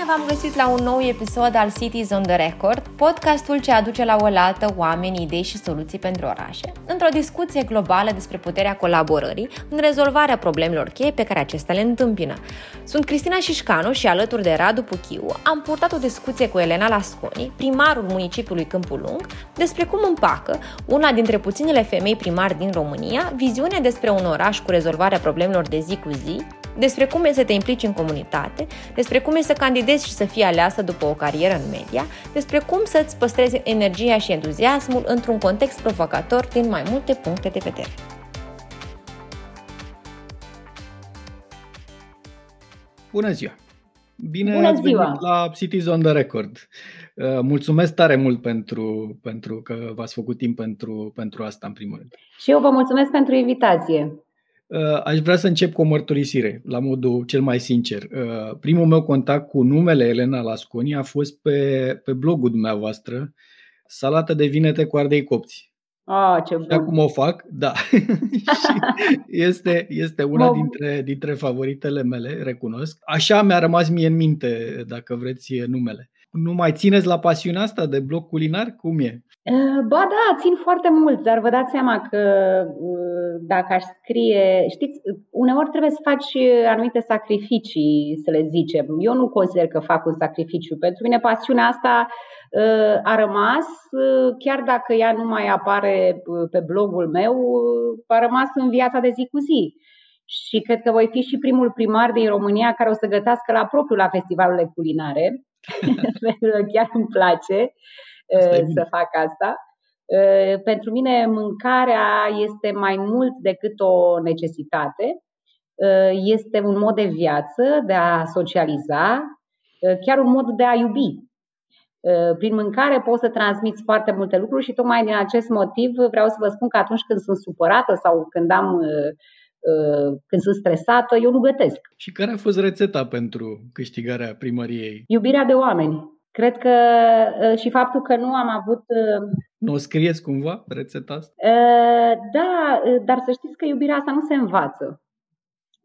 Bine v-am găsit la un nou episod al Cities on the Record, podcastul ce aduce la oaltă oameni, idei și soluții pentru orașe, într-o discuție globală despre puterea colaborării în rezolvarea problemelor cheie pe care acestea le întâmpină. Sunt Cristina Șișcanu și alături de Radu Puchiu am purtat o discuție cu Elena Lasconi, primarul municipiului Câmpul Lung, despre cum împacă una dintre puținele femei primari din România viziunea despre un oraș cu rezolvarea problemelor de zi cu zi, despre cum e să te implici în comunitate, despre cum e să candidezi și să fii aleasă după o carieră în media, despre cum să-ți păstrezi energia și entuziasmul într-un context provocator din mai multe puncte de vedere. Bună ziua! Bine Bună ați ziua! venit la Cities on the Record. Uh, mulțumesc tare mult pentru, pentru că v-ați făcut timp pentru, pentru asta, în primul rând. Și eu vă mulțumesc pentru invitație. Uh, aș vrea să încep cu o mărturisire, la modul cel mai sincer. Uh, primul meu contact cu numele Elena Lasconi a fost pe, pe blogul dumneavoastră, Salată de vinete cu ardei copți. Ah, ce bun. Și acum o fac, da. și este, este una dintre, dintre favoritele mele, recunosc. Așa mi-a rămas mie în minte, dacă vreți, numele. Nu mai țineți la pasiunea asta de blog culinar? Cum e? Ba da, țin foarte mult, dar vă dați seama că dacă aș scrie, știți, uneori trebuie să faci anumite sacrificii, să le zicem. Eu nu consider că fac un sacrificiu. Pentru mine pasiunea asta a rămas, chiar dacă ea nu mai apare pe blogul meu, a rămas în viața de zi cu zi. Și cred că voi fi și primul primar din România care o să gătească la propriu la festivalurile culinare. chiar îmi place să fac asta. Pentru mine mâncarea este mai mult decât o necesitate. Este un mod de viață, de a socializa, chiar un mod de a iubi. Prin mâncare poți să transmiți foarte multe lucruri și tocmai din acest motiv vreau să vă spun că atunci când sunt supărată sau când am când sunt stresată, eu nu gătesc. Și care a fost rețeta pentru câștigarea primăriei? Iubirea de oameni. Cred că și faptul că nu am avut. Nu o scrieți cumva rețeta asta? Da, dar să știți că iubirea asta nu se învață.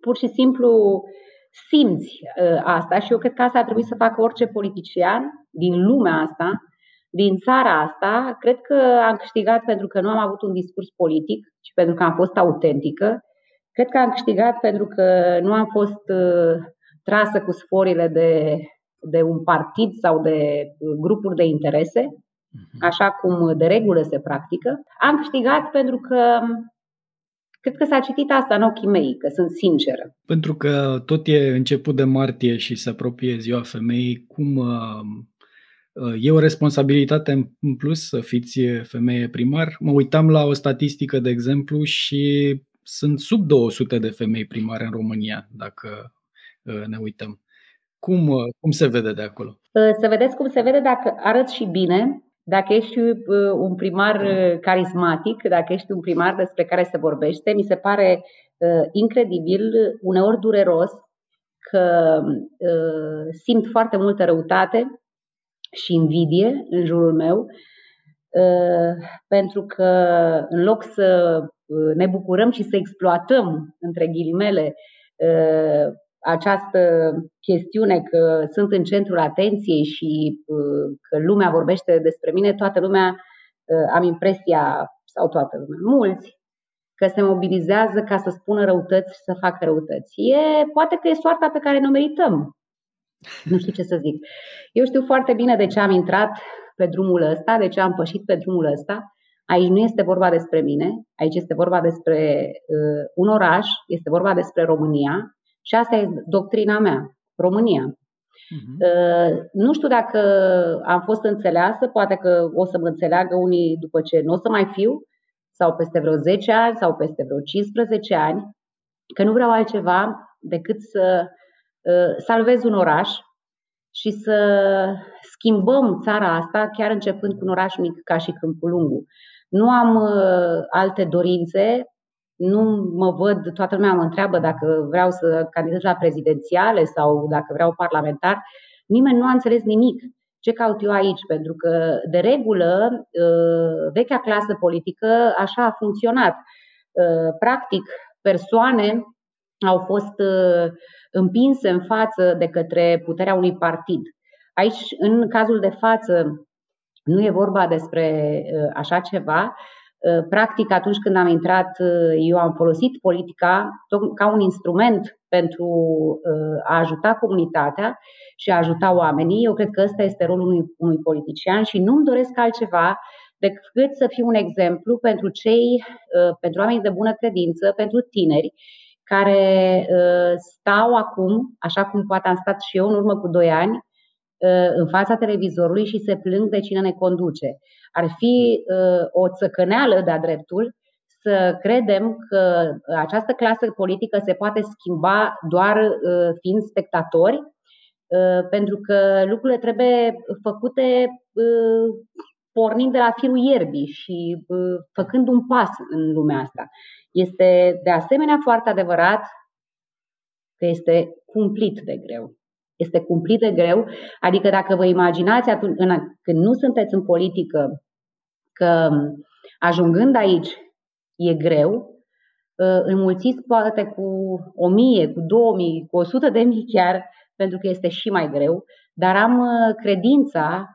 Pur și simplu simți asta și eu cred că asta ar trebui să facă orice politician din lumea asta, din țara asta. Cred că am câștigat pentru că nu am avut un discurs politic, ci pentru că am fost autentică. Cred că am câștigat pentru că nu am fost trasă cu sforile de de un partid sau de grupuri de interese, așa cum de regulă se practică. Am câștigat pentru că cred că s-a citit asta în ochii mei, că sunt sinceră. Pentru că tot e început de martie și se apropie ziua femeii, cum e o responsabilitate în plus să fiți femeie primar? Mă uitam la o statistică, de exemplu, și sunt sub 200 de femei primare în România, dacă ne uităm. Cum, cum se vede de acolo? Să vedeți cum se vede dacă arăți și bine, dacă ești un primar carismatic, dacă ești un primar despre care se vorbește. Mi se pare incredibil, uneori dureros, că simt foarte multă răutate și invidie în jurul meu, pentru că în loc să ne bucurăm și să exploatăm, între ghilimele, această chestiune că sunt în centrul atenției și că lumea vorbește despre mine, toată lumea, am impresia, sau toată lumea, mulți, că se mobilizează ca să spună răutăți și să facă răutăți. E, poate că e soarta pe care ne merităm. Nu știu ce să zic. Eu știu foarte bine de ce am intrat pe drumul ăsta, de ce am pășit pe drumul ăsta. Aici nu este vorba despre mine, aici este vorba despre uh, un oraș, este vorba despre România, și asta e doctrina mea, România. Uh-huh. Nu știu dacă am fost înțeleasă, poate că o să mă înțeleagă unii după ce nu o să mai fiu, sau peste vreo 10 ani, sau peste vreo 15 ani, că nu vreau altceva decât să uh, salvez un oraș și să schimbăm țara asta, chiar începând cu un oraș mic ca și Câmpul Lungu. Nu am uh, alte dorințe nu mă văd, toată lumea mă întreabă dacă vreau să candidez la prezidențiale sau dacă vreau parlamentar. Nimeni nu a înțeles nimic. Ce caut eu aici? Pentru că, de regulă, uh, vechea clasă politică așa a funcționat. Uh, practic, persoane au fost împinse în față de către puterea unui partid. Aici, în cazul de față, nu e vorba despre așa ceva, Uh, practic, atunci când am intrat, uh, eu am folosit politica ca un instrument pentru uh, a ajuta comunitatea și a ajuta oamenii. Eu cred că ăsta este rolul unui, unui politician și nu-mi doresc altceva decât să fiu un exemplu pentru cei, pentru oameni de bună credință, pentru tineri care stau acum, așa cum poate am stat și eu în urmă cu doi ani, în fața televizorului și se plâng de cine ne conduce. Ar fi uh, o țăcăneală de-a dreptul să credem că această clasă politică se poate schimba doar uh, fiind spectatori, uh, pentru că lucrurile trebuie făcute pornind de la firul ierbii și făcând un pas în lumea asta. Este de asemenea foarte adevărat că este cumplit de greu. Este cumplit de greu, adică dacă vă imaginați atunci, când nu sunteți în politică că ajungând aici e greu, ă, înmulțiți poate cu o mie, cu două mii, cu o sută de mii chiar, pentru că este și mai greu, dar am ă, credința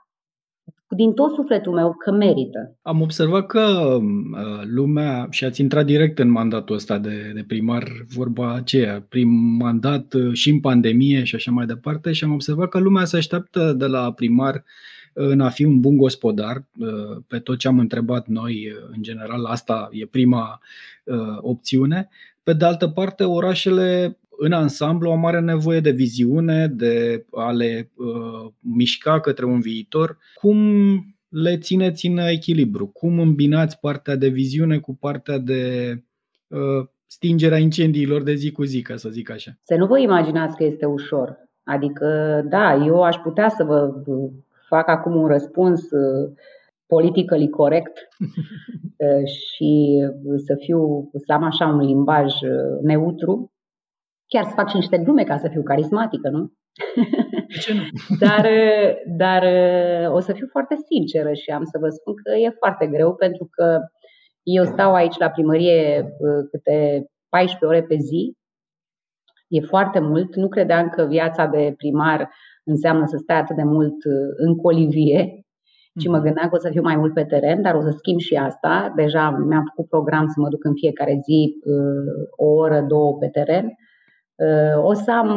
din tot sufletul meu că merită. Am observat că ă, lumea, și ați intrat direct în mandatul ăsta de, de primar, vorba aceea, prim mandat și în pandemie și așa mai departe, și am observat că lumea se așteaptă de la primar uh, în a fi un bun gospodar. Uh, pe tot ce am întrebat noi, uh, în general, asta e prima uh, opțiune. Pe de altă parte, orașele în ansamblu au mare nevoie de viziune, de a le uh, mișca către un viitor. Cum le țineți în echilibru? Cum îmbinați partea de viziune cu partea de uh, stingerea incendiilor de zi cu zi, ca să zic așa? Să nu vă imaginați că este ușor. Adică, da, eu aș putea să vă fac acum un răspuns uh, politically corect uh, și să fiu, să am așa un limbaj uh, neutru, chiar să fac și niște glume ca să fiu carismatică, nu? ce nu? dar, dar o să fiu foarte sinceră și am să vă spun că e foarte greu pentru că eu stau aici la primărie câte 14 ore pe zi. E foarte mult. Nu credeam că viața de primar înseamnă să stai atât de mult uh, în colivie, ci mă mhm. gândeam că o să fiu mai mult pe teren, dar o să schimb și asta. Deja mi-am făcut program să mă duc în fiecare zi uh, o oră, două pe teren. Uh, o să am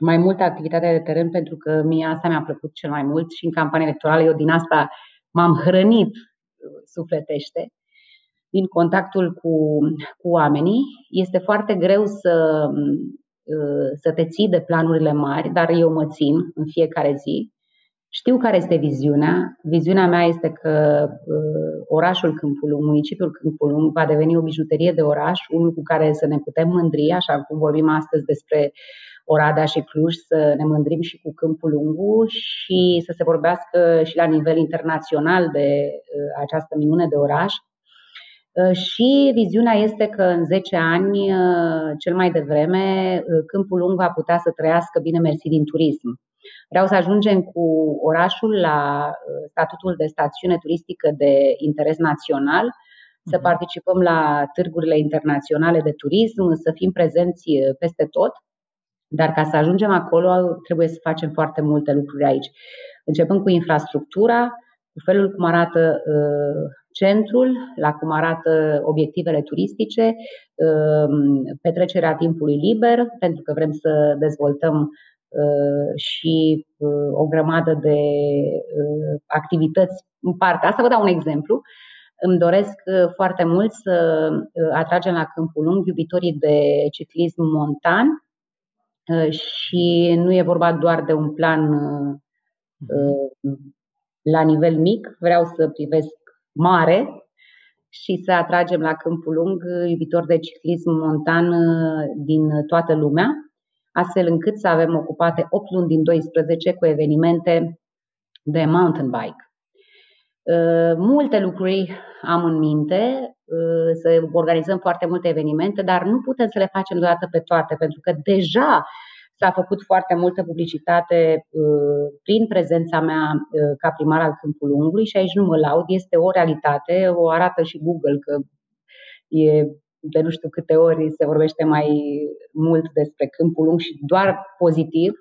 mai multă activitate de teren pentru că mie asta mi-a plăcut cel mai mult și în campania electorală eu din asta m-am hrănit sufletește din contactul cu, cu oamenii. Este foarte greu să Uh, să te ții de planurile mari, dar eu mă țin în fiecare zi. Știu care este viziunea. Viziunea mea este că uh, orașul Câmpul Lung, municipiul Câmpul Lung, va deveni o bijuterie de oraș, unul cu care să ne putem mândri, așa cum vorbim astăzi despre Oradea și Cluj, să ne mândrim și cu Câmpul Lungu și să se vorbească și la nivel internațional de uh, această minune de oraș. Uh, și viziunea este că în 10 ani, uh, cel mai devreme, uh, Câmpul Lung va putea să trăiască bine mersi din turism. Vreau să ajungem cu orașul la statutul de stațiune turistică de interes național, să mhm. participăm la târgurile internaționale de turism, să fim prezenți peste tot. Dar ca să ajungem acolo, trebuie să facem foarte multe lucruri aici. Începând cu infrastructura, cu felul cum arată centrul, la cum arată obiectivele turistice, um, petrecerea timpului liber, pentru că vrem să dezvoltăm uh, și uh, o grămadă de uh, activități în partea asta. Vă dau un exemplu. Îmi doresc foarte mult să atragem la Câmpul Lung iubitorii de ciclism montan și nu e vorba doar de un plan mhm. la nivel mic. Vreau să privesc mare și să atragem la Câmpul Lung iubitori de ciclism montan uh, din toată lumea, astfel încât să avem ocupate 8 luni din 12 cu evenimente de mountain bike. Uh, multe lucruri am în minte, uh, să organizăm foarte multe evenimente, dar nu putem să le facem deodată pe toate, pentru că deja S-a făcut foarte multă publicitate uh, prin prezența mea uh, ca primar al Câmpului Ungului și aici nu mă laud, este o realitate, o arată și Google că e de nu știu câte ori se vorbește mai mult despre câmpul lung și doar pozitiv,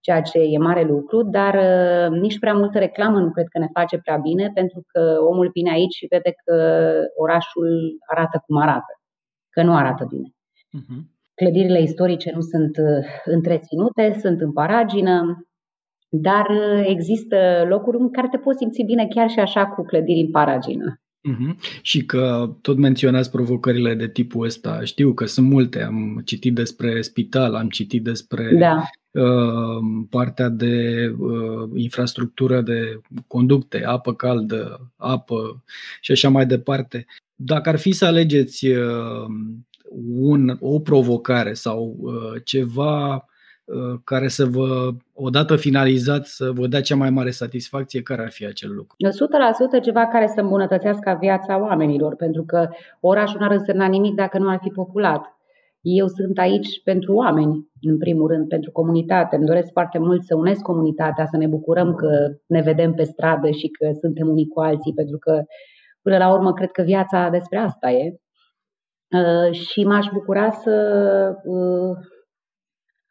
ceea ce e mare lucru, dar uh, nici prea multă reclamă nu cred că ne face prea bine, pentru că omul vine aici și vede că orașul arată cum arată, că nu arată bine. Uh-huh. Clădirile istorice nu sunt uh, întreținute, sunt în paragină, dar uh, există locuri în care te poți simți bine chiar și așa cu clădiri în paragină. Uh-huh. Și că tot menționați provocările de tipul ăsta. Știu că sunt multe. Am citit despre spital, am citit despre da. uh, partea de uh, infrastructură de conducte, apă caldă, apă și așa mai departe. Dacă ar fi să alegeți uh, un, o provocare sau uh, ceva Uh, care să vă, odată finalizat, să vă dea cea mai mare satisfacție, care ar fi acel lucru? 100% ceva care să îmbunătățească viața oamenilor, pentru că orașul nu ar însemna nimic dacă nu ar fi populat. Eu sunt aici pentru oameni, în primul rând, pentru comunitate. Îmi doresc foarte mult să unesc comunitatea, să ne bucurăm că ne vedem pe stradă și că suntem unii cu alții, pentru că, până la urmă, cred că viața despre asta e. Uh, și m-aș bucura să uh,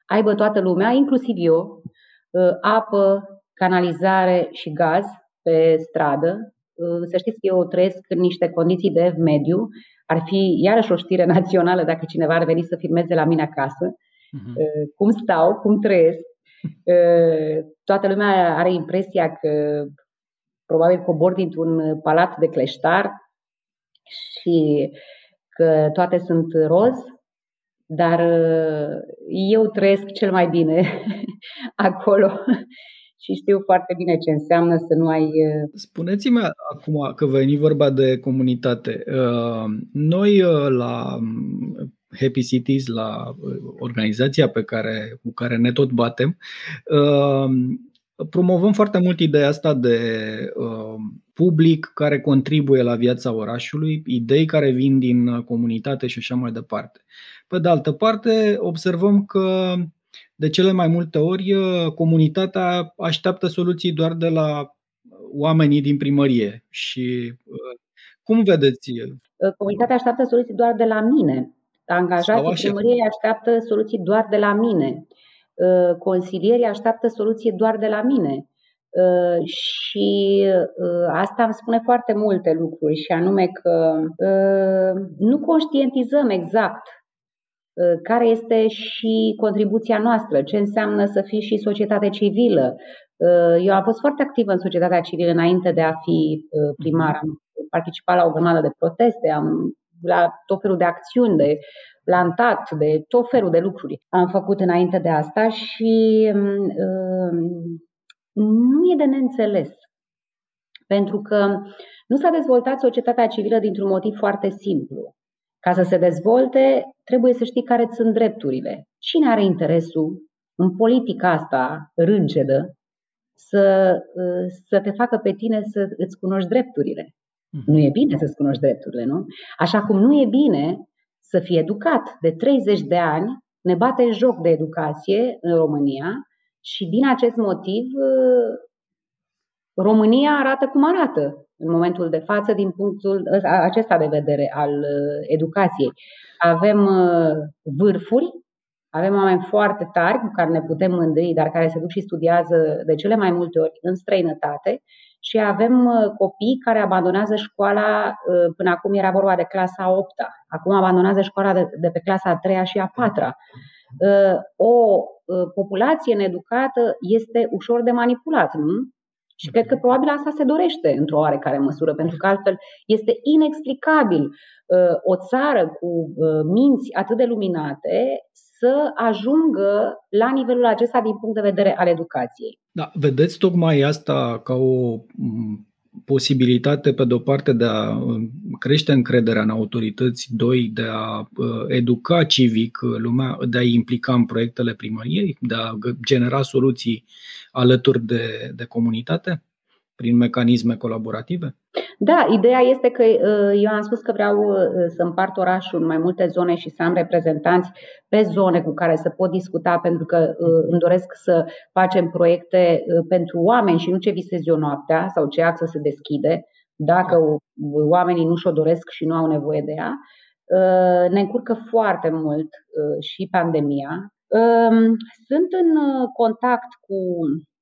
aibă toată lumea, inclusiv eu, uh, apă, canalizare și gaz pe stradă. Uh, să știți că eu trăiesc în niște condiții de mediu. Ar fi iarăși o știre națională dacă cineva ar veni să filmeze la mine acasă. Uh-huh. Cum stau, cum trăiesc. Toată lumea are impresia că probabil cobor dintr-un palat de cleștar și că toate sunt roz dar uh, eu trăiesc cel mai bine acolo și știu foarte bine ce înseamnă să nu ai. Uh, Spuneți-mi acum că veni vorba de comunitate. Uh, noi la um, Happy Cities, la organizația pe care, cu care ne tot batem, promovăm foarte mult ideea asta de public care contribuie la viața orașului, idei care vin din comunitate și așa mai departe. Pe de altă parte, observăm că de cele mai multe ori comunitatea așteaptă soluții doar de la oamenii din primărie. Și cum vedeți? Comunitatea așteaptă soluții doar de la mine. Angajații primăriei așteaptă soluții doar de la mine. Consilierii așteaptă soluții doar de la mine. Și asta îmi spune foarte multe lucruri, și anume că nu conștientizăm exact Uh, care este și contribuția noastră, ce înseamnă să fii și societate civilă. Uh, eu am fost foarte activă în societatea civilă înainte de a fi uh, primar. Am participat la o grămadă de proteste, am la tot felul de acțiuni, de plantat, de tot felul de lucruri am făcut înainte de asta și nu e de neînțeles. Pentru că nu s-a dezvoltat societatea civilă dintr-un motiv foarte simplu. Ca să se dezvolte, trebuie să știi care sunt drepturile. Cine are interesul în politica asta rângedă să, să te facă pe tine să îți cunoști drepturile? Mhm. Nu e bine să-ți cunoști drepturile, nu? Așa cum nu e bine să fii educat. De 30 de ani ne bate joc de educație în România și din acest motiv România arată cum arată în momentul de față din punctul acesta de vedere al uh, educației. Avem uh, vârfuri, avem oameni foarte tari cu care ne putem mândri, dar care se duc și studiază de cele mai multe ori în străinătate și avem uh, copii care abandonează școala, până acum era vorba de clasa 8 acum abandonează școala de, de pe clasa a 3 și a 4 O populație needucată este ușor de manipulat, nu? Și cred că probabil asta se dorește într-o oarecare măsură, pentru că altfel este inexplicabil uh, o țară cu uh, minți atât de luminate să ajungă la nivelul acesta din punct de vedere al educației. Da, vedeți tocmai asta ca o posibilitate, pe de-o parte, de a um, crește încrederea în autorități, doi, de a uh, educa civic lumea, de a implica în proiectele primăriei, de a genera soluții alături de, de comunitate prin mecanisme colaborative? Da, ideea este că uh, eu am spus că vreau uh, să împart orașul în mai multe zone și să am reprezentanți pe zone cu care să pot discuta, pentru că uh, îmi doresc să facem proiecte pentru oameni și nu ce visez eu noaptea sau ce axă se deschide, dacă oamenii nu și-o doresc și nu au nevoie de ea. ne încurcă foarte mult și pandemia. Sunt în contact cu cu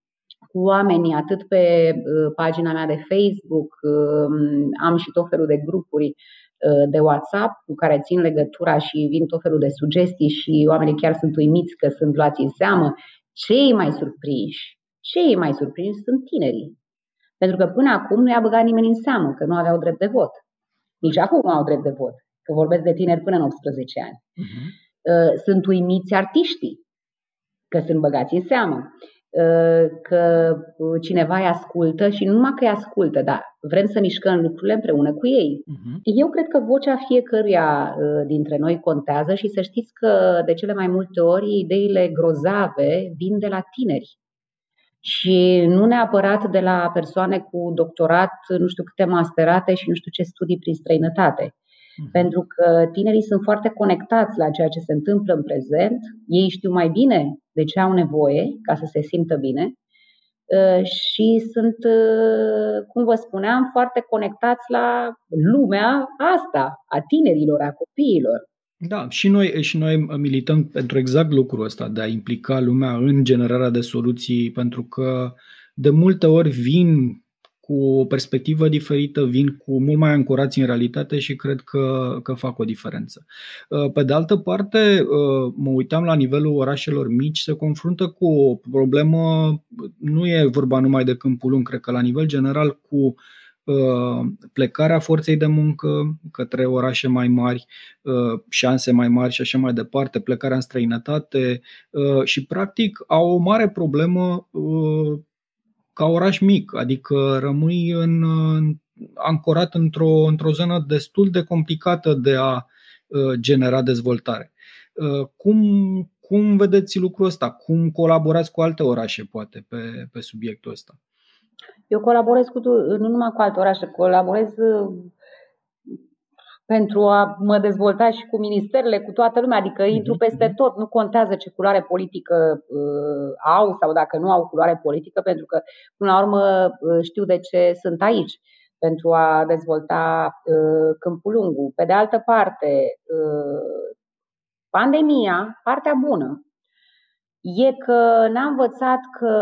oamenii atât pe uh, pagina mea de Facebook, um, am și tot felul de grupuri uh, de WhatsApp cu care țin legătura și vin tot felul de sugestii și oamenii chiar sunt uimiți că sunt luați în seamă. Cei mai surprinși, cei mai surprinși sunt tinerii. Pentru că până acum nu i-a băgat nimeni în seamă că nu aveau drept de vot. Nici acum nu au drept de vot, că vorbesc de tineri până în 18 ani. Uh-huh. Sunt uimiți artiștii că sunt băgați în seamă. Uh, că cineva îi ascultă și nu numai că îi ascultă, dar vrem să mișcăm lucrurile împreună cu ei. Uh-huh. Eu cred că vocea fiecăruia uh, dintre noi contează și să știți că de cele mai multe ori ideile grozave vin de la tineri și nu neapărat de la persoane cu doctorat, nu știu câte masterate și nu știu ce studii prin străinătate. Mhm. Pentru că tinerii sunt foarte conectați la ceea ce se întâmplă în prezent, ei știu mai bine de ce au nevoie ca să se simtă bine ă, și sunt, ă, cum vă spuneam, foarte conectați la lumea asta, a tinerilor, a copiilor. Da, și noi, și noi milităm pentru exact lucrul ăsta, de a implica lumea în generarea de soluții, pentru că de multe ori vin cu o perspectivă diferită, vin cu mult mai ancorați în realitate și cred că, că fac o diferență. Uh, pe de altă parte, uh, mă uitam la nivelul orașelor mici, se confruntă cu o problemă, nu e vorba numai de Câmpul Lung, cred că la nivel general cu uh, plecarea forței de muncă către orașe mai mari, șanse mai mari și așa mai departe, plecarea în străinătate și practic au o mare problemă ca oraș mic, adică rămâi în, ancorat într-o, într-o zonă destul de complicată de a uh, genera dezvoltare. Uh, cum, cum vedeți lucrul ăsta? Cum colaborați cu alte orașe, poate, pe, pe subiectul ăsta? Eu colaborez cu, nu numai cu alte orașe, colaborez uh, pentru a mă dezvolta și cu ministerele, cu toată lumea, adică mhm, intru peste mhm. tot, nu contează ce culoare politică uh, au sau dacă nu au culoare politică, pentru că până la urmă uh, știu de ce sunt aici pentru a dezvolta uh, câmpul lungu. Pe de altă parte, uh, pandemia, partea bună, e că n-am învățat că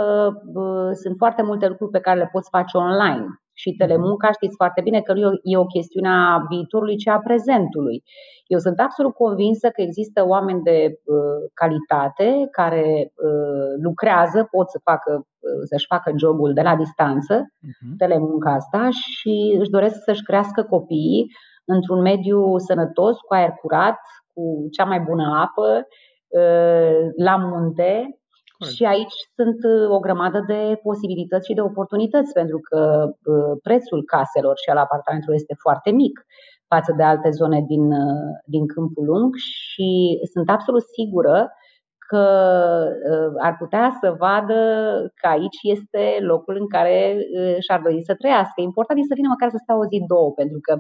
uh, sunt foarte multe lucruri pe care le poți face online și telemunca știți foarte bine că nu e o chestiune a viitorului, ci a prezentului. Eu sunt absolut convinsă că există oameni de uh, calitate care uh, lucrează, pot să facă, uh, să-și facă jobul de la distanță, uh-huh. telemunca asta, și își doresc să-și crească copiii într-un mediu sănătos, cu aer curat, cu cea mai bună apă, uh, la munte, și aici sunt uh, o grămadă de posibilități și de oportunități, pentru că uh, prețul caselor și al apartamentului este foarte mic față de alte zone din, uh, din Câmpul Lung și sunt absolut sigură că ar putea să vadă că aici este locul în care și-ar dori să trăiască. Important este să vină măcar să stea o zi, două, pentru că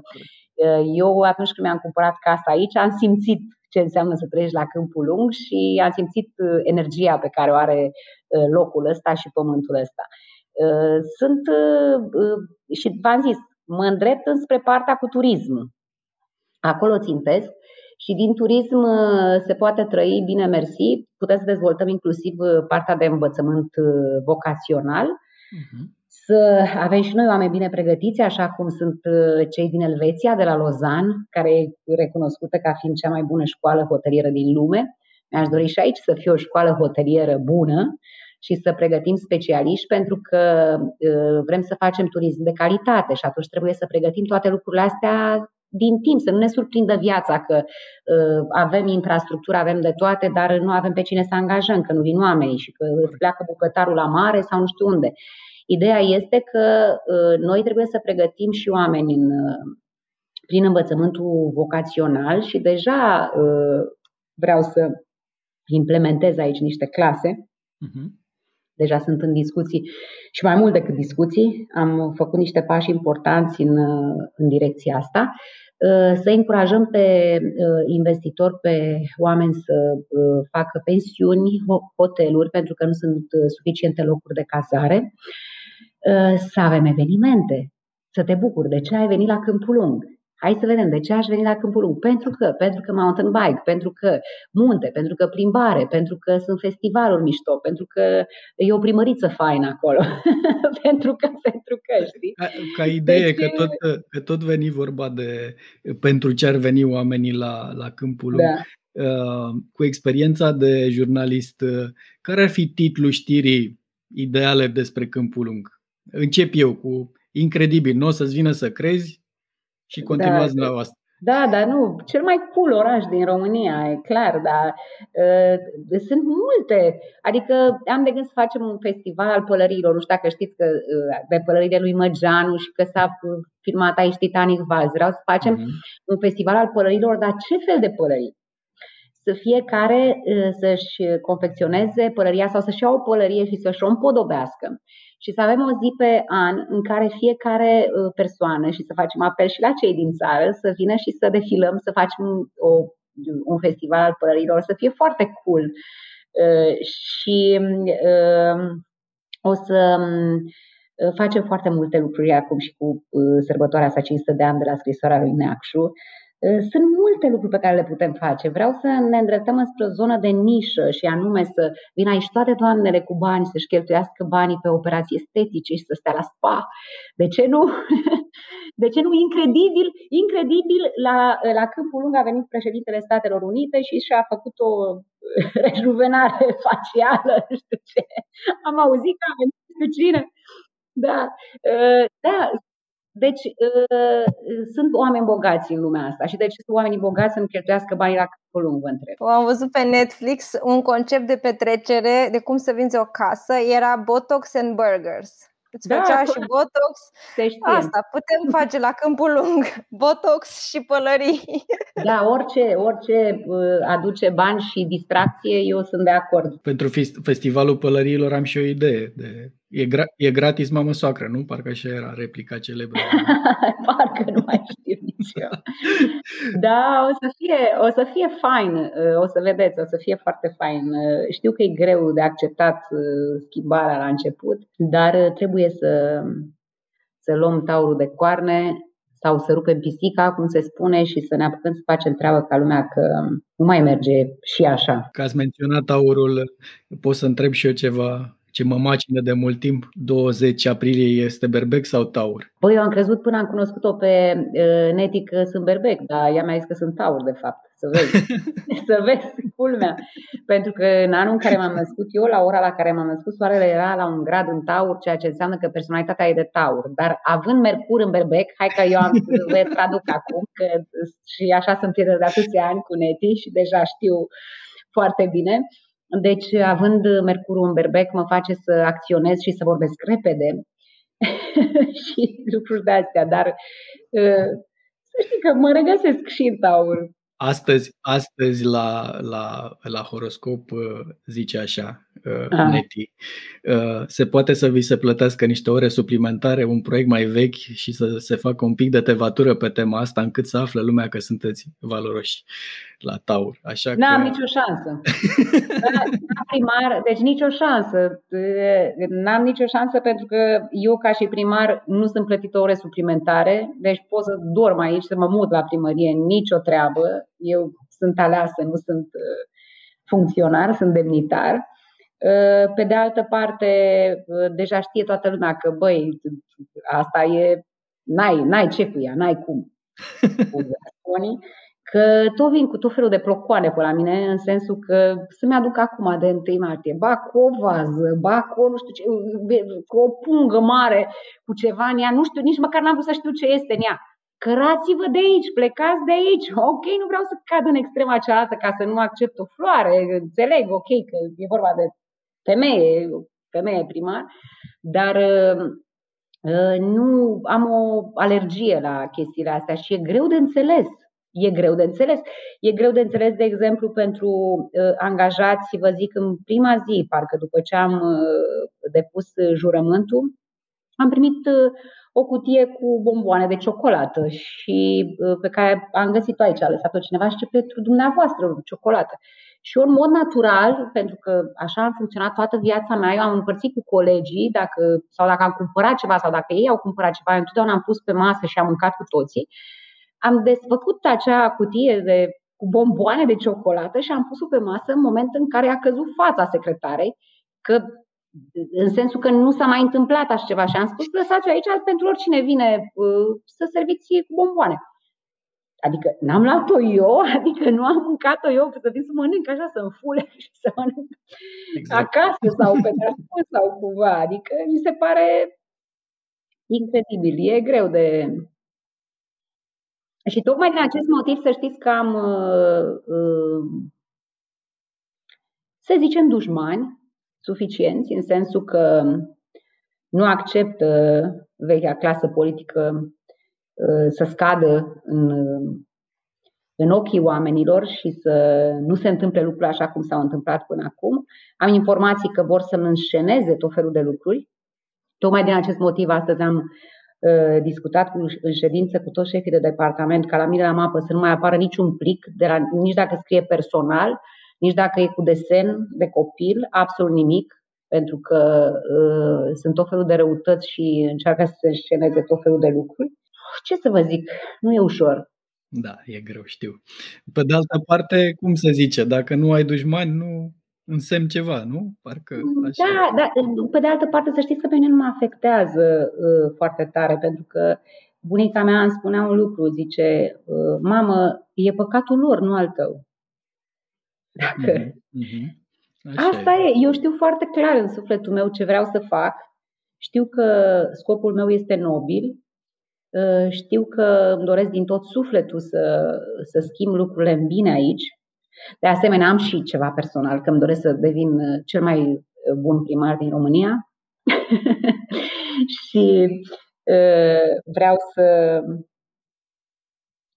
eu atunci când mi-am cumpărat casa aici am simțit ce înseamnă să trăiești la câmpul lung și am simțit uh, energia pe care o are uh, locul ăsta și pământul ăsta. Uh, sunt, și v-am zis, mă îndrept înspre partea cu turism. Acolo țintesc și din turism se poate trăi bine mersi. Putem să dezvoltăm inclusiv partea de învățământ vocațional. Uh-huh să avem și noi oameni bine pregătiți, așa cum sunt uh, cei din Elveția, de la Lausanne, care e recunoscută ca fiind cea mai bună școală hotelieră din lume. Mi-aș dori și aici să fie o școală hotelieră bună și să pregătim specialiști pentru că uh, vrem să facem turism de calitate și atunci trebuie să pregătim toate lucrurile astea din timp, să nu ne surprindă viața că uh, avem infrastructură, avem de toate, dar nu avem pe cine să angajăm, că nu vin oamenii și că îți pleacă bucătarul la mare sau nu știu unde. Ideea este că uh, noi trebuie să pregătim și oameni în, uh, prin învățământul vocațional și deja uh, vreau să implementez aici niște clase. Uh-huh. Deja sunt în discuții și mai mult decât discuții. Am făcut niște pași importanți în, în direcția asta. Să încurajăm pe investitori, pe oameni să facă pensiuni, hoteluri, pentru că nu sunt suficiente locuri de cazare Ă, să avem evenimente, să te bucuri de ce ai venit la Câmpul Lung. Hai să vedem de ce aș veni la Câmpul Lung. Pentru că, pentru că mountain bike, pentru că munte, pentru că plimbare, pentru că sunt festivaluri mișto, pentru că e o primăriță faină acolo. pentru că, pentru că, știi? Ca, ca idee deci, că, tot, că tot veni vorba de pentru ce ar veni oamenii la, la Câmpul Lung. Da. Uh, cu experiența de jurnalist, uh, care ar fi titlul știrii ideale despre Câmpul Lung? Încep eu cu incredibil, nu o să-ți vină să crezi și da, continuați da, la asta. Da, dar nu, cel mai cool oraș din România, e clar, dar uh, sunt multe. Adică am de gând să facem un festival al pălăriilor. Nu știu dacă știți că uh, de pălăriile lui Măgeanu și că s-a filmat aici Titanic Vaz. Vreau să facem uh-huh. un festival al pălăriilor, dar ce fel de pălării? Să fiecare uh, să-și confecționeze pălăria sau să-și ia o pălărie și să-și o împodobească și să avem o zi pe an în care fiecare uh, persoană și să facem apel și la cei din țară să vină și să defilăm, să facem o, un festival al pălărilor, să fie foarte cool. Uh, și o să um, facem foarte multe lucruri acum și cu sărbătoarea asta 500 de ani de la scrisoarea lui Neacșu Ă, sunt multe lucruri pe care le putem face. Vreau să ne îndreptăm spre o zonă de nișă și anume să vină aici toate doamnele cu bani, să-și cheltuiască banii pe operații estetice și să stea la spa. De ce nu? De ce nu? Incredibil, incredibil, la, la Câmpul Lung a venit președintele Statelor Unite și și-a făcut o rejuvenare facială, nu știu ce. Am auzit că a venit cu cine. Da, ă, da, deci uh, sunt oameni bogați în lumea asta și de ce sunt oamenii bogați să-mi cheltuiască banii la câmpul lung, vă întreb. Am văzut pe Netflix un concept de petrecere de cum să vinzi o casă, era Botox and Burgers. Îți da, făcea și Botox. Asta putem face la câmpul lung. Botox și pălării. Da, orice, orice uh, aduce bani și distracție, eu sunt de acord. Pentru festivalul pălăriilor am și o idee de E, gra- e gratis mamă soacră, nu? Parcă așa era replica celebră. Parcă nu mai știu nici eu. Da, o să fie, o să fie fain, o să vedeți, o să fie foarte fain. Știu că e greu de acceptat uh, schimbarea la început, dar trebuie să, să luăm taurul de coarne sau să rupem pisica, cum se spune, și să ne apucăm să facem treabă ca lumea că nu mai merge și așa. Că ați menționat taurul, pot să întreb și eu ceva ce mă macină de mult timp, 20 aprilie este berbec sau taur? Păi eu am crezut până am cunoscut-o pe uh, Neti că sunt berbec, dar ea mi-a zis că sunt taur, de fapt. Să vezi, să vezi culmea. Pentru că în anul în care m-am născut eu, la ora la care m-am născut, soarele era la un grad în taur, ceea ce înseamnă că personalitatea e de taur. Dar având Mercur în berbec, hai că eu am să traduc acum, că și așa sunt de atâția ani cu Neti și deja știu foarte bine. Deci, având Mercurul în berbec, mă face să acționez și să vorbesc repede și lucruri de astea, dar uh, să știi că mă regăsesc și în taur. Astăzi, astăzi la, la, la horoscop uh, zice așa, uh, ah. Neti, uh, se poate să vi se plătească niște ore suplimentare, un proiect mai vechi și să se facă un pic de tevatură pe tema asta încât să afle lumea că sunteți valoroși la Taur. Așa N-am că... nicio șansă. N-am primar, deci nicio șansă. N-am nicio șansă pentru că eu ca și primar nu sunt plătită ore suplimentare, deci pot să dorm aici, să mă mut la primărie, nicio treabă. Eu sunt aleasă, nu sunt uh, funcționar, sunt demnitar. Uh, pe de altă parte, uh, deja știe toată lumea că, băi, asta e, n-ai, n-ai ce cu ea, n-ai cum. că tot vin cu tot felul de plocoane pe la mine, în sensul că să-mi aduc acum de 1 martie, ba cu o vază, ba cu o, nu știu ce, cu o pungă mare, cu ceva în ea, nu știu, nici măcar n-am vrut să știu ce este în ea. Cărați-vă de aici, plecați de aici. Ok, nu vreau să cad în extrema cealaltă ca să nu accept o floare. Înțeleg, ok, că e vorba de femeie, femeie primar, dar uh, nu am o alergie la chestiile astea și e greu de înțeles e greu de înțeles. E greu de înțeles, de exemplu, pentru uh, angajați, vă zic, în prima zi, parcă după ce am uh, depus jurământul, am primit uh, o cutie cu bomboane de ciocolată și uh, pe care am găsit-o aici, a lăsat-o cineva și ce pentru dumneavoastră ciocolată. Și eu, în mod natural, pentru că așa am funcționat toată viața mea, eu am împărțit cu colegii dacă, sau dacă am cumpărat ceva sau dacă ei au cumpărat ceva, întotdeauna am pus pe masă și am mâncat cu toții am desfăcut acea cutie de, cu bomboane de ciocolată și am pus-o pe masă în momentul în care a căzut fața secretarei, că în sensul că nu s-a mai întâmplat așa ceva și am spus lăsați aici pentru oricine vine uh, să serviți cu bomboane. Adică n-am luat-o eu, adică nu am mâncat-o eu, să vin să mănânc așa, să înfule și să mănânc exact. acasă sau pe drapul sau cumva. Adică mi se pare incredibil. E greu de... Și tocmai din acest motiv să știți că am, uh, uh, să zicem, dușmani suficienți, în sensul că nu acceptă vechea clasă politică Uh, să scadă în, în ochii oamenilor și să nu se întâmple lucruri așa cum s-au întâmplat până acum. Am informații că vor să-mi înșeneze tot felul de lucruri. Tocmai din acest motiv astăzi am uh, discutat cu, în ședință cu toți șefii de departament ca la mine la mapă să nu mai apară niciun plic, de la, nici dacă scrie personal, nici dacă e cu desen de copil, absolut nimic, pentru că uh, sunt tot felul de răutăți și încearcă să se înșeneze tot felul de lucruri ce să vă zic, nu e ușor. Da, e greu, știu. Pe de altă parte, cum se zice, dacă nu ai dușmani, nu însemn ceva, nu? Parcă mm, așa. Da, da, pe de altă parte să știți că pe mine nu mă afectează uh, foarte tare, pentru că bunica mea îmi spunea un lucru, zice, uh, mamă, e păcatul lor, nu al tău. Dacă... Mm-hmm. Așa Asta e. e. Eu știu foarte clar în sufletul meu ce vreau să fac. Știu că scopul meu este nobil Ă, știu că îmi doresc din tot sufletul să, să schimb lucrurile în bine aici. De asemenea, am și ceva personal, că îmi doresc să devin cel mai bun primar din România. și uh, vreau să,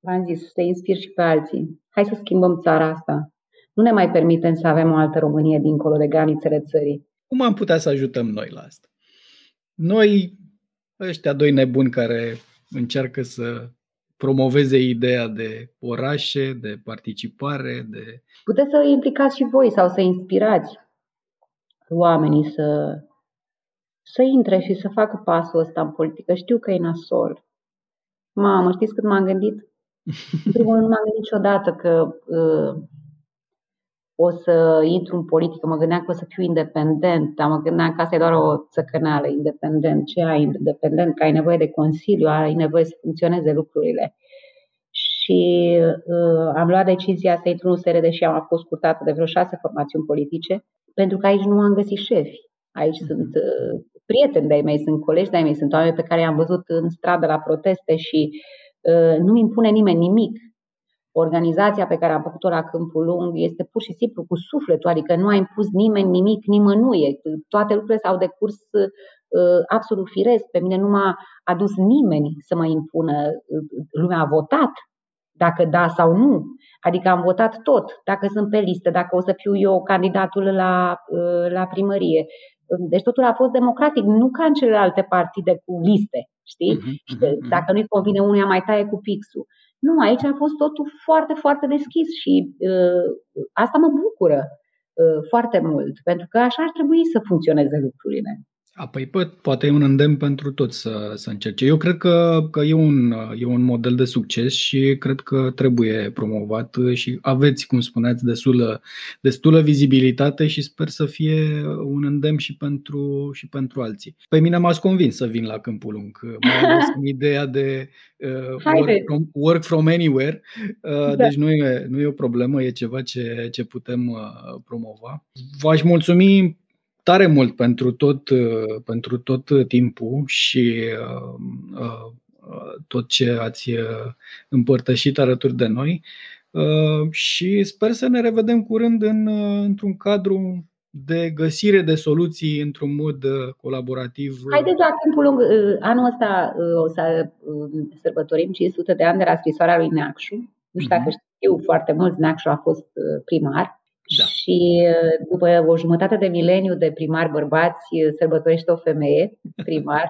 v-am zis, să inspir și pe alții. Hai să schimbăm țara asta. Nu ne mai permitem să avem o altă Românie dincolo de granițele țării. Cum am putea să ajutăm noi la asta? Noi, ăștia doi nebuni care încearcă să promoveze ideea de orașe, de participare, de... Puteți să implicați și voi sau să inspirați oamenii să, să intre și să facă pasul ăsta în politică. Știu că e nasol. Mamă, știți cât m-am gândit? În primul rând, nu m-am gândit niciodată că uh, o să intru în politică, mă gândeam că o să fiu independent, dar mă gândeam că asta e doar o țăcăneală, independent. Ce ai independent? Că ai nevoie de consiliu, ai nevoie să funcționeze lucrurile. Și uh, am luat decizia să intru în USR, deși am fost scurtată de vreo șase formațiuni politice, pentru că aici nu am găsit șefi. Aici mm-hmm. sunt uh, prieteni de-ai mei, sunt colegi de-ai mei, sunt oameni pe care i-am văzut în stradă la proteste și uh, nu mi impune nimeni nimic organizația pe care am făcut-o la Câmpul Lung este pur și simplu cu sufletul, adică nu a impus nimeni nimic nimănui. Toate lucrurile s-au decurs uh, absolut firesc. Pe mine nu m-a adus nimeni să mă impună. Lumea a votat dacă da sau nu. Adică am votat tot, dacă sunt pe listă, dacă o să fiu eu candidatul la, uh, la primărie. Deci totul a fost democratic, nu ca în celelalte partide cu liste, știi? Uh-huh, Dacă nu-i convine unuia, mai taie cu pixul. Nu, aici a fost totul foarte, foarte deschis și uh, asta mă bucură uh, foarte mult, pentru că așa ar trebui să funcționeze lucrurile. A, păi poate e un îndemn pentru toți să, să încerce. Eu cred că, că e, un, e un model de succes și cred că trebuie promovat și aveți, cum spuneați, destulă, destulă vizibilitate și sper să fie un îndemn și pentru, și pentru alții. Pe mine m-ați convins să vin la Câmpul Lung, mai ales în ideea de uh, work, from, work from anywhere, uh, da. deci nu e, nu e o problemă, e ceva ce, ce putem uh, promova. V-aș mulțumi tare mult pentru tot, uh, pentru tot timpul și uh, uh, tot ce ați împărtășit alături de noi și sper să ne revedem curând în, într-un cadru de găsire de soluții într-un mod colaborativ. Haideți la timpul lung. Anul ăsta o să sărbătorim 500 de ani de la scrisoarea lui Neacșu. Nu știu dacă mhm. știu foarte mulți, Neacșu a fost primar da. Și uh, după o jumătate de mileniu de primari bărbați, uh, sărbătorește o femeie primar.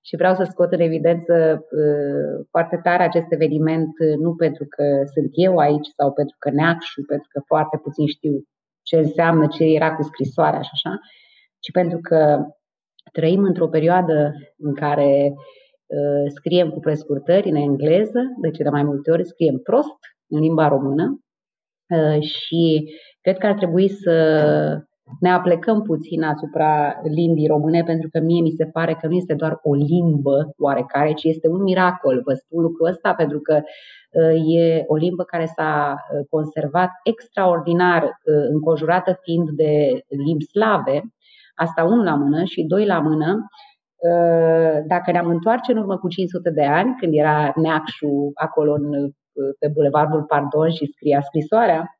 și vreau să scot în evidență uh, foarte tare acest eveniment, nu pentru că sunt eu aici sau pentru că neacșu, pentru că foarte puțin știu ce înseamnă, ce era cu scrisoarea și așa, ci pentru că trăim într-o perioadă în care scriem cu prescurtări în engleză, de cele mai multe ori scriem prost în limba română și cred că ar trebui să ne aplecăm puțin asupra limbii române, pentru că mie mi se pare că nu este doar o limbă oarecare, ci este un miracol. Vă spun lucrul ăsta pentru că uh, e o limbă care s-a uh, conservat extraordinar, uh, înconjurată fiind de limbi slave, asta unul la mână și doi la mână, dacă ne-am întoarce în urmă cu 500 de ani, când era Neacșu acolo în, pe Bulevardul Pardon și scria scrisoarea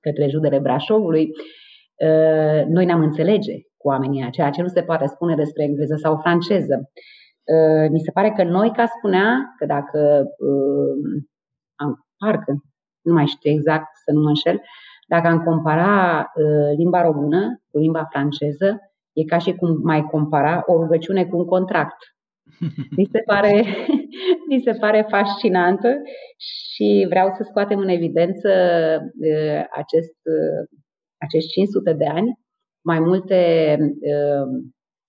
către judele Brașovului, Uh, noi ne-am înțelege cu oamenii ceea ce nu se poate spune despre engleză sau franceză. Uh, mi se pare că noi, ca spunea, că dacă uh, am, parcă, nu mai știu exact să nu mă înșel, dacă am compara limba română cu limba franceză, e ca și cum mai compara o rugăciune cu un contract. Mi se pare, mi se pare fascinantă și vreau să scoatem în evidență acest acești 500 de ani, mai multe uh,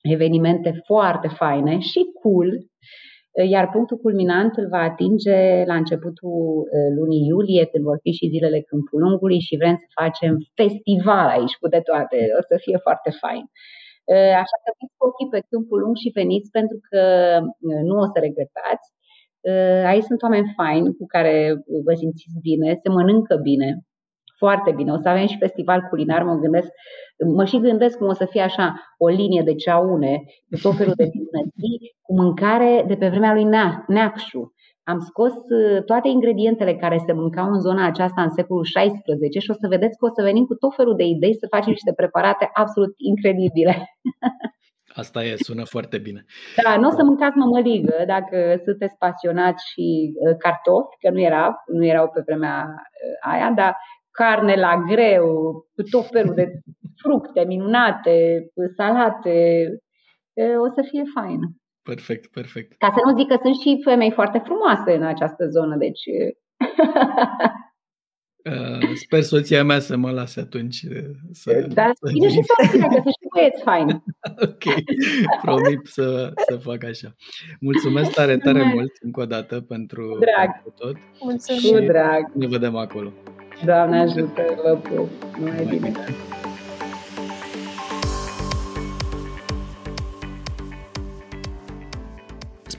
evenimente foarte faine și cool, iar punctul culminant îl va atinge la începutul uh, lunii iulie, când vor fi și zilele Câmpul Lungului și vrem să facem festival aici cu de toate. O să fie foarte fain. Uh, așa că fiți cu ochii pe Câmpul Lung și veniți pentru că uh, nu o să regretați. Aici sunt oameni faini cu care vă simțiți bine, se mănâncă bine, foarte bine. O să avem și festival culinar, mă gândesc, mă și gândesc cum o să fie așa o linie de ceaune, cu tot felul de bunății, cu mâncare de pe vremea lui Neacșu. Am scos uh, toate ingredientele care se mâncau în zona aceasta în secolul XVI și o să vedeți că o să venim cu tot felul de idei să facem niște preparate absolut incredibile. Asta e, sună foarte bine. Da, nu o să mâncați mămăligă dacă sunteți pasionați și uh, cartofi, că nu, era, nu erau pe vremea uh, aia, dar carne la greu, cu tot felul de fructe minunate, salate. O să fie fain. Perfect, perfect. Ca să nu zic că sunt și femei foarte frumoase în această zonă, deci... Uh, sper soția mea să mă lase atunci să... Da, să bine și soția, că sunt și băieți fain. ok, promit să, să fac așa. Mulțumesc tare, tare mult încă o dată pentru, drag. pentru tot. Mulțumesc. Cu drag. Ne vedem acolo. Doamne ajută, vă pup. Numai bine. bine.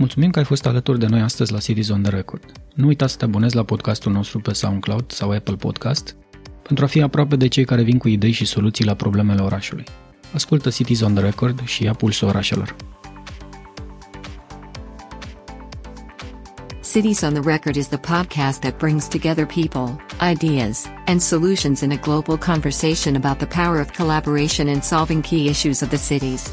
Mulțumim că ai fost alături de noi astăzi la Cities on the Record. Nu uita să te abonezi la podcastul nostru pe SoundCloud sau Apple Podcast pentru a fi aproape de cei care vin cu idei și soluții la problemele orașului. Ascultă Cities on the Record și ia pulsul orașelor. Cities on the Record is the podcast that brings together people, ideas, and solutions in a global conversation about the power of collaboration in solving key issues of the cities.